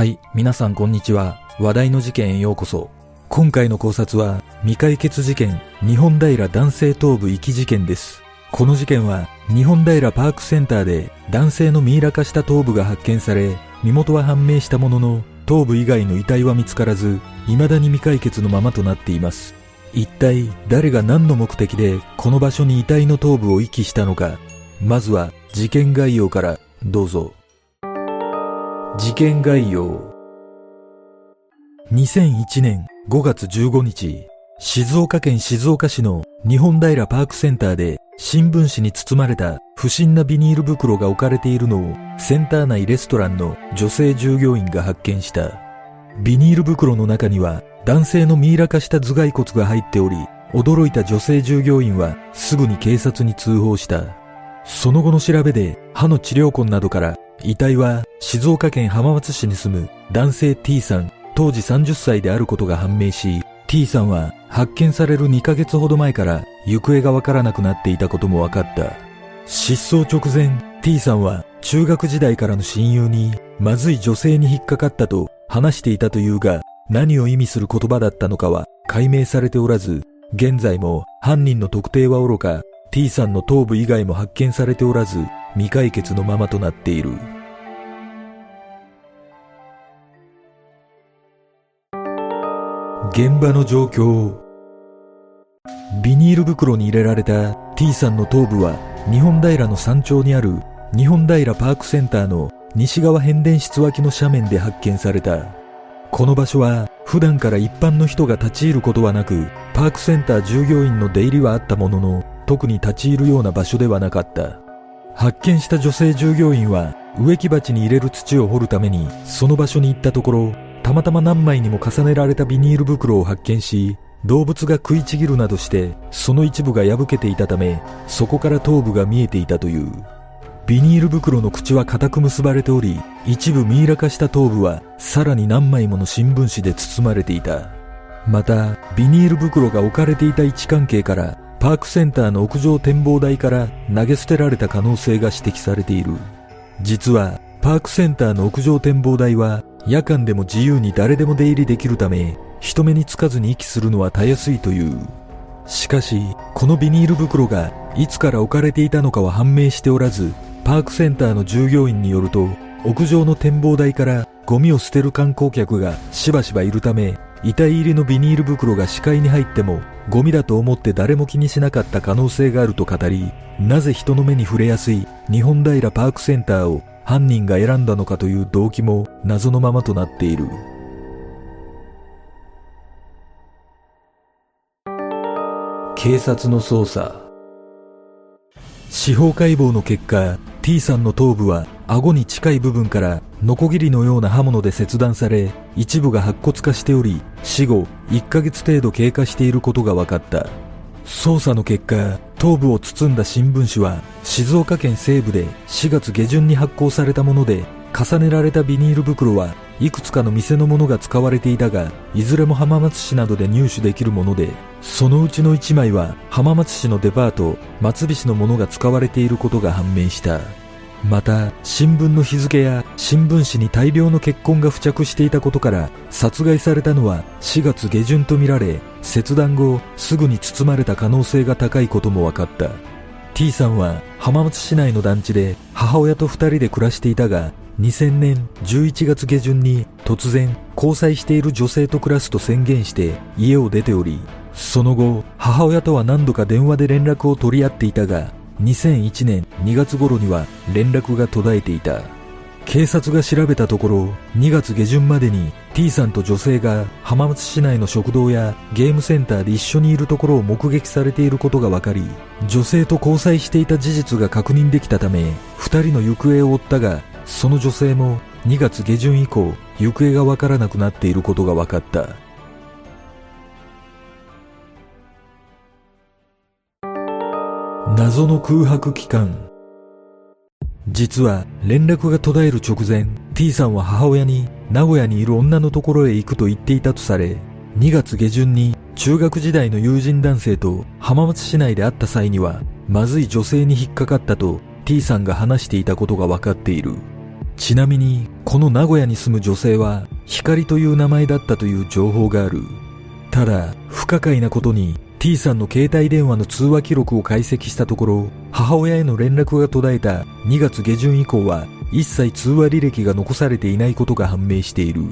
はい、皆さんこんにちは。話題の事件へようこそ。今回の考察は、未解決事件、日本平男性頭部遺棄事件です。この事件は、日本平パークセンターで男性のミイラ化した頭部が発見され、身元は判明したものの、頭部以外の遺体は見つからず、未だに未解決のままとなっています。一体、誰が何の目的で、この場所に遺体の頭部を遺棄したのか。まずは、事件概要から、どうぞ。事件概要。2001年5月15日、静岡県静岡市の日本平パークセンターで新聞紙に包まれた不審なビニール袋が置かれているのをセンター内レストランの女性従業員が発見した。ビニール袋の中には男性のミイラ化した頭蓋骨が入っており、驚いた女性従業員はすぐに警察に通報した。その後の調べで歯の治療痕などから遺体は静岡県浜松市に住む男性 T さん当時30歳であることが判明し T さんは発見される2ヶ月ほど前から行方がわからなくなっていたことも分かった。失踪直前 T さんは中学時代からの親友にまずい女性に引っかかったと話していたというが何を意味する言葉だったのかは解明されておらず現在も犯人の特定はおろか T さんの頭部以外も発見されておらず未解決のままとなっている。現場の状況ビニール袋に入れられた T さんの頭部は日本平の山頂にある日本平パークセンターの西側変電室脇の斜面で発見された。この場所は普段から一般の人が立ち入ることはなくパークセンター従業員の出入りはあったものの特に立ち入るような場所ではなかった。発見した女性従業員は植木鉢に入れる土を掘るためにその場所に行ったところたまたま何枚にも重ねられたビニール袋を発見し動物が食いちぎるなどしてその一部が破けていたためそこから頭部が見えていたという。ビニール袋の口は固く結ばれており一部ミイラ化した頭部はさらに何枚もの新聞紙で包まれていた。またビニール袋が置かれていた位置関係からパークセンターの屋上展望台から投げ捨てられた可能性が指摘されている。実はパークセンターの屋上展望台は夜間でも自由に誰でも出入りできるため人目につかずに遺棄するのはたやすいという。しかしこのビニール袋がいつから置かれていたのかは判明しておらずパークセンターの従業員によると屋上の展望台からゴミを捨てる観光客がしばしばいるため遺体入りのビニール袋が視界に入ってもゴミだと思って誰も気にしなかった可能性があると語りなぜ人の目に触れやすい日本平パークセンターを犯人が選んだのかという動機も謎のままとなっている。警察の捜査。司法解剖の結果 T さんの頭部は顎に近い部分からノコギリのような刃物で切断され一部が白骨化しており死後1ヶ月程度経過していることが分かった。捜査の結果頭部を包んだ新聞紙は静岡県西部で4月下旬に発行されたもので重ねられたビニール袋はいくつかの店のものが使われていたがいずれも浜松市などで入手できるものでそのうちの1枚は浜松市のデパート松菱のものが使われていることが判明した。また新聞の日付や新聞紙に大量の血痕が付着していたことから殺害されたのは4月下旬とみられ切断後すぐに包まれた可能性が高いことも分かった。T さんは浜松市内の団地で母親と2人で暮らしていたが2000年11月下旬に突然交際している女性と暮らすと宣言して家を出ておりその後母親とは何度か電話で連絡を取り合っていたが2001年2月頃には連絡が途絶えていた。警察が調べたところ2月下旬までに T さんと女性が浜松市内の食堂やゲームセンターで一緒にいるところを目撃されていることが分かり女性と交際していた事実が確認できたため2人の行方を追ったがその女性も2月下旬以降行方が分からなくなっていることが分かった。謎の空白期間。実は連絡が途絶える直前 T さんは母親に名古屋にいる女のところへ行くと言っていたとされ2月下旬に中学時代の友人男性と浜松市内で会った際にはまずい女性に引っかかったと T さんが話していたことが分かっているちなみに、この名古屋に住む女性は、光という名前だったという情報がある。ただ、不可解なことに、T さんの携帯電話の通話記録を解析したところ、母親への連絡が途絶えた2月下旬以降は、一切通話履歴が残されていないことが判明している。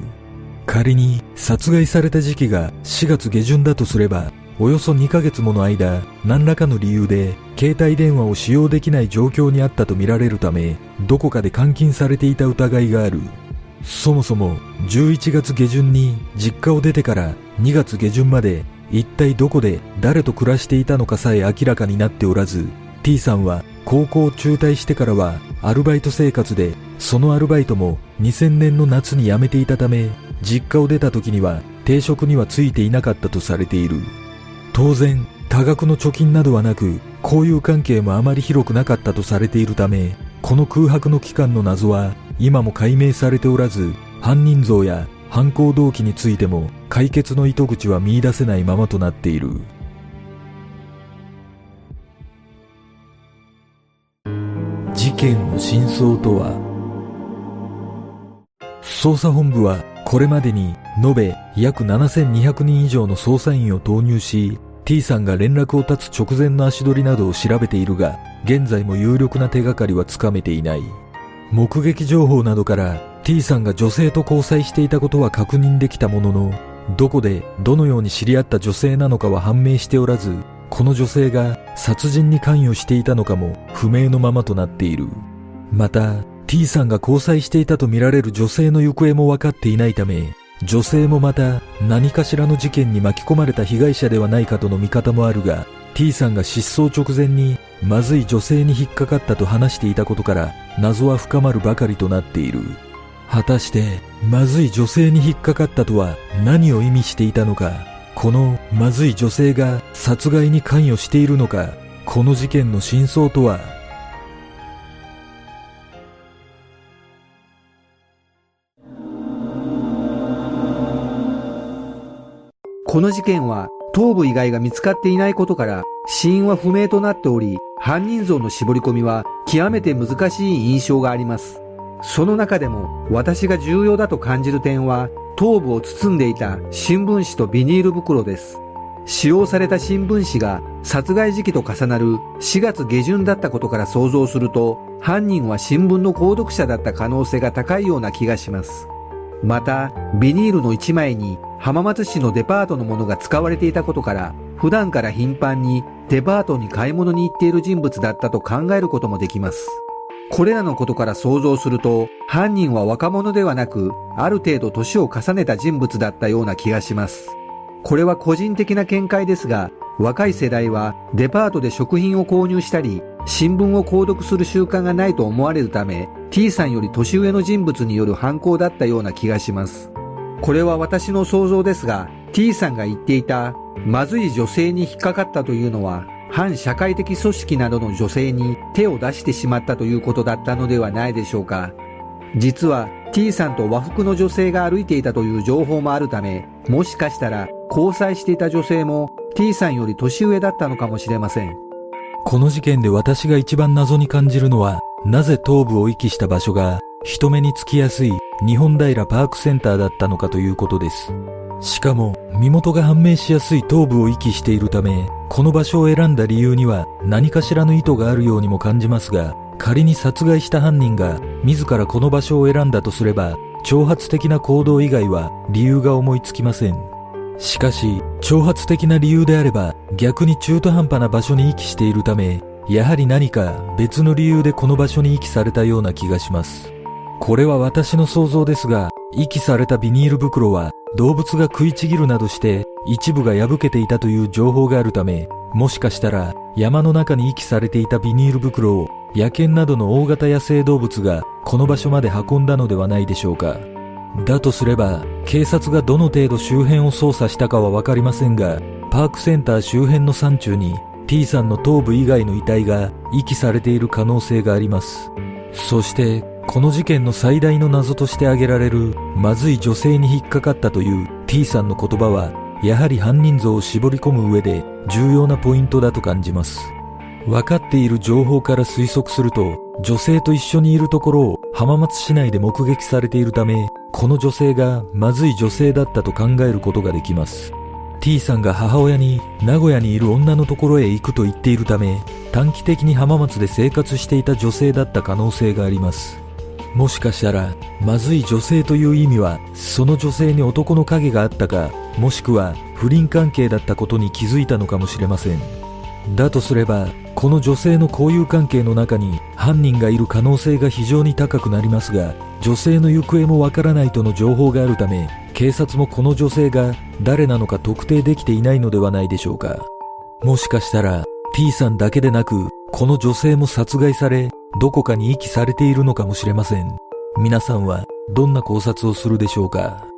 仮に殺害された時期が4月下旬だとすれば、およそ2ヶ月もの間、何らかの理由で携帯電話を使用できない状況にあったとみられるため、どこかで監禁されていた疑いがある。そもそも11月下旬に実家を出てから2月下旬まで一体どこで誰と暮らしていたのかさえ明らかになっておらず、T さんは高校を中退してからはアルバイト生活で、そのアルバイトも2000年の夏に辞めていたため、実家を出た時には定職にはついていなかったとされている。当然、多額の貯金などはなく、交友関係もあまり広くなかったとされているため、この空白の期間の謎は今も解明されておらず、犯人像や犯行動機についても解決の糸口は見出せないままとなっている。事件の真相とは？捜査本部はこれまでに延べ約7200人以上の捜査員を投入し T さんが連絡を絶つ直前の足取りなどを調べているが現在も有力な手がかりはつかめていない目撃情報などから T さんが女性と交際していたことは確認できたもののどこでどのように知り合った女性なのかは判明しておらずこの女性が殺人に関与していたのかも不明のままとなっている。また T さんが交際していたとみられる女性の行方も分かっていないため女性もまた何かしらの事件に巻き込まれた被害者ではないかとの見方もあるが T さんが失踪直前にまずい女性に引っかかったと話していたことから謎は深まるばかりとなっている。果たしてまずい女性に引っかかったとは何を意味していたのかこのまずい女性が殺害に関与しているのかこの事件の真相とは？この事件は頭部以外が見つかっていないことから死因は不明となっており犯人像の絞り込みは極めて難しい印象があります。その中でも私が重要だと感じる点は頭部を包んでいた新聞紙とビニール袋です使用された新聞紙が殺害時期と重なる4月下旬だったことから想像すると犯人は新聞の購読者だった可能性が高いような気がしますまたビニールの1枚に浜松市のデパートのものが使われていたことから普段から頻繁にデパートに買い物に行っている人物だったと考えることもできます。これらのことから想像すると犯人は若者ではなくある程度年を重ねた人物だったような気がします。これは個人的な見解ですが若い世代はデパートで食品を購入したり新聞を購読する習慣がないと思われるため T さんより年上の人物による犯行だったような気がします。これは私の想像ですが T さんが言っていたまずい女性に引っかかったというのは反社会的組織などの女性に手を出してしまったということだったのではないでしょうか実は T さんと和服の女性が歩いていたという情報もあるためもしかしたら交際していた女性も T さんより年上だったのかもしれませんこの事件で私が一番謎に感じるのはなぜ頭部を遺棄した場所が人目につきやすい日本平パークセンターだったのかということです。しかも、身元が判明しやすい頭部を遺棄しているため、この場所を選んだ理由には何かしらの意図があるようにも感じますが、仮に殺害した犯人が自らこの場所を選んだとすれば、挑発的な行動以外は理由が思いつきません。しかし、挑発的な理由であれば逆に中途半端な場所に遺棄しているため、やはり何か別の理由でこの場所に遺棄されたような気がします。これは私の想像ですが、遺棄されたビニール袋は動物が食いちぎるなどして一部が破けていたという情報があるため、もしかしたら山の中に遺棄されていたビニール袋を野犬などの大型野生動物がこの場所まで運んだのではないでしょうか。だとすれば、警察がどの程度周辺を捜査したかはわかりませんが、パークセンター周辺の山中に T さんの頭部以外の遺体が遺棄されている可能性があります。そしてこの事件の最大の謎として挙げられるまずい女性に引っかかったという T さんの言葉はやはり犯人像を絞り込む上で重要なポイントだと感じます分かっている情報から推測すると、女性と一緒にいるところを浜松市内で目撃されているため、この女性がまずい女性だったと考えることができます。T さんが母親に名古屋にいる女のところへ行くと言っているため、短期的に浜松で生活していた女性だった可能性があります。もしかしたら、まずい女性という意味は、その女性に男の影があったか、もしくは不倫関係だったことに気づいたのかもしれません。だとすれば、この女性の交友関係の中に犯人がいる可能性が非常に高くなりますが、女性の行方もわからないとの情報があるため、警察もこの女性が誰なのか特定できていないのではないでしょうか。もしかしたら T さんだけでなく、この女性も殺害され、どこかに遺棄されているのかもしれません。皆さんはどんな考察をするでしょうか？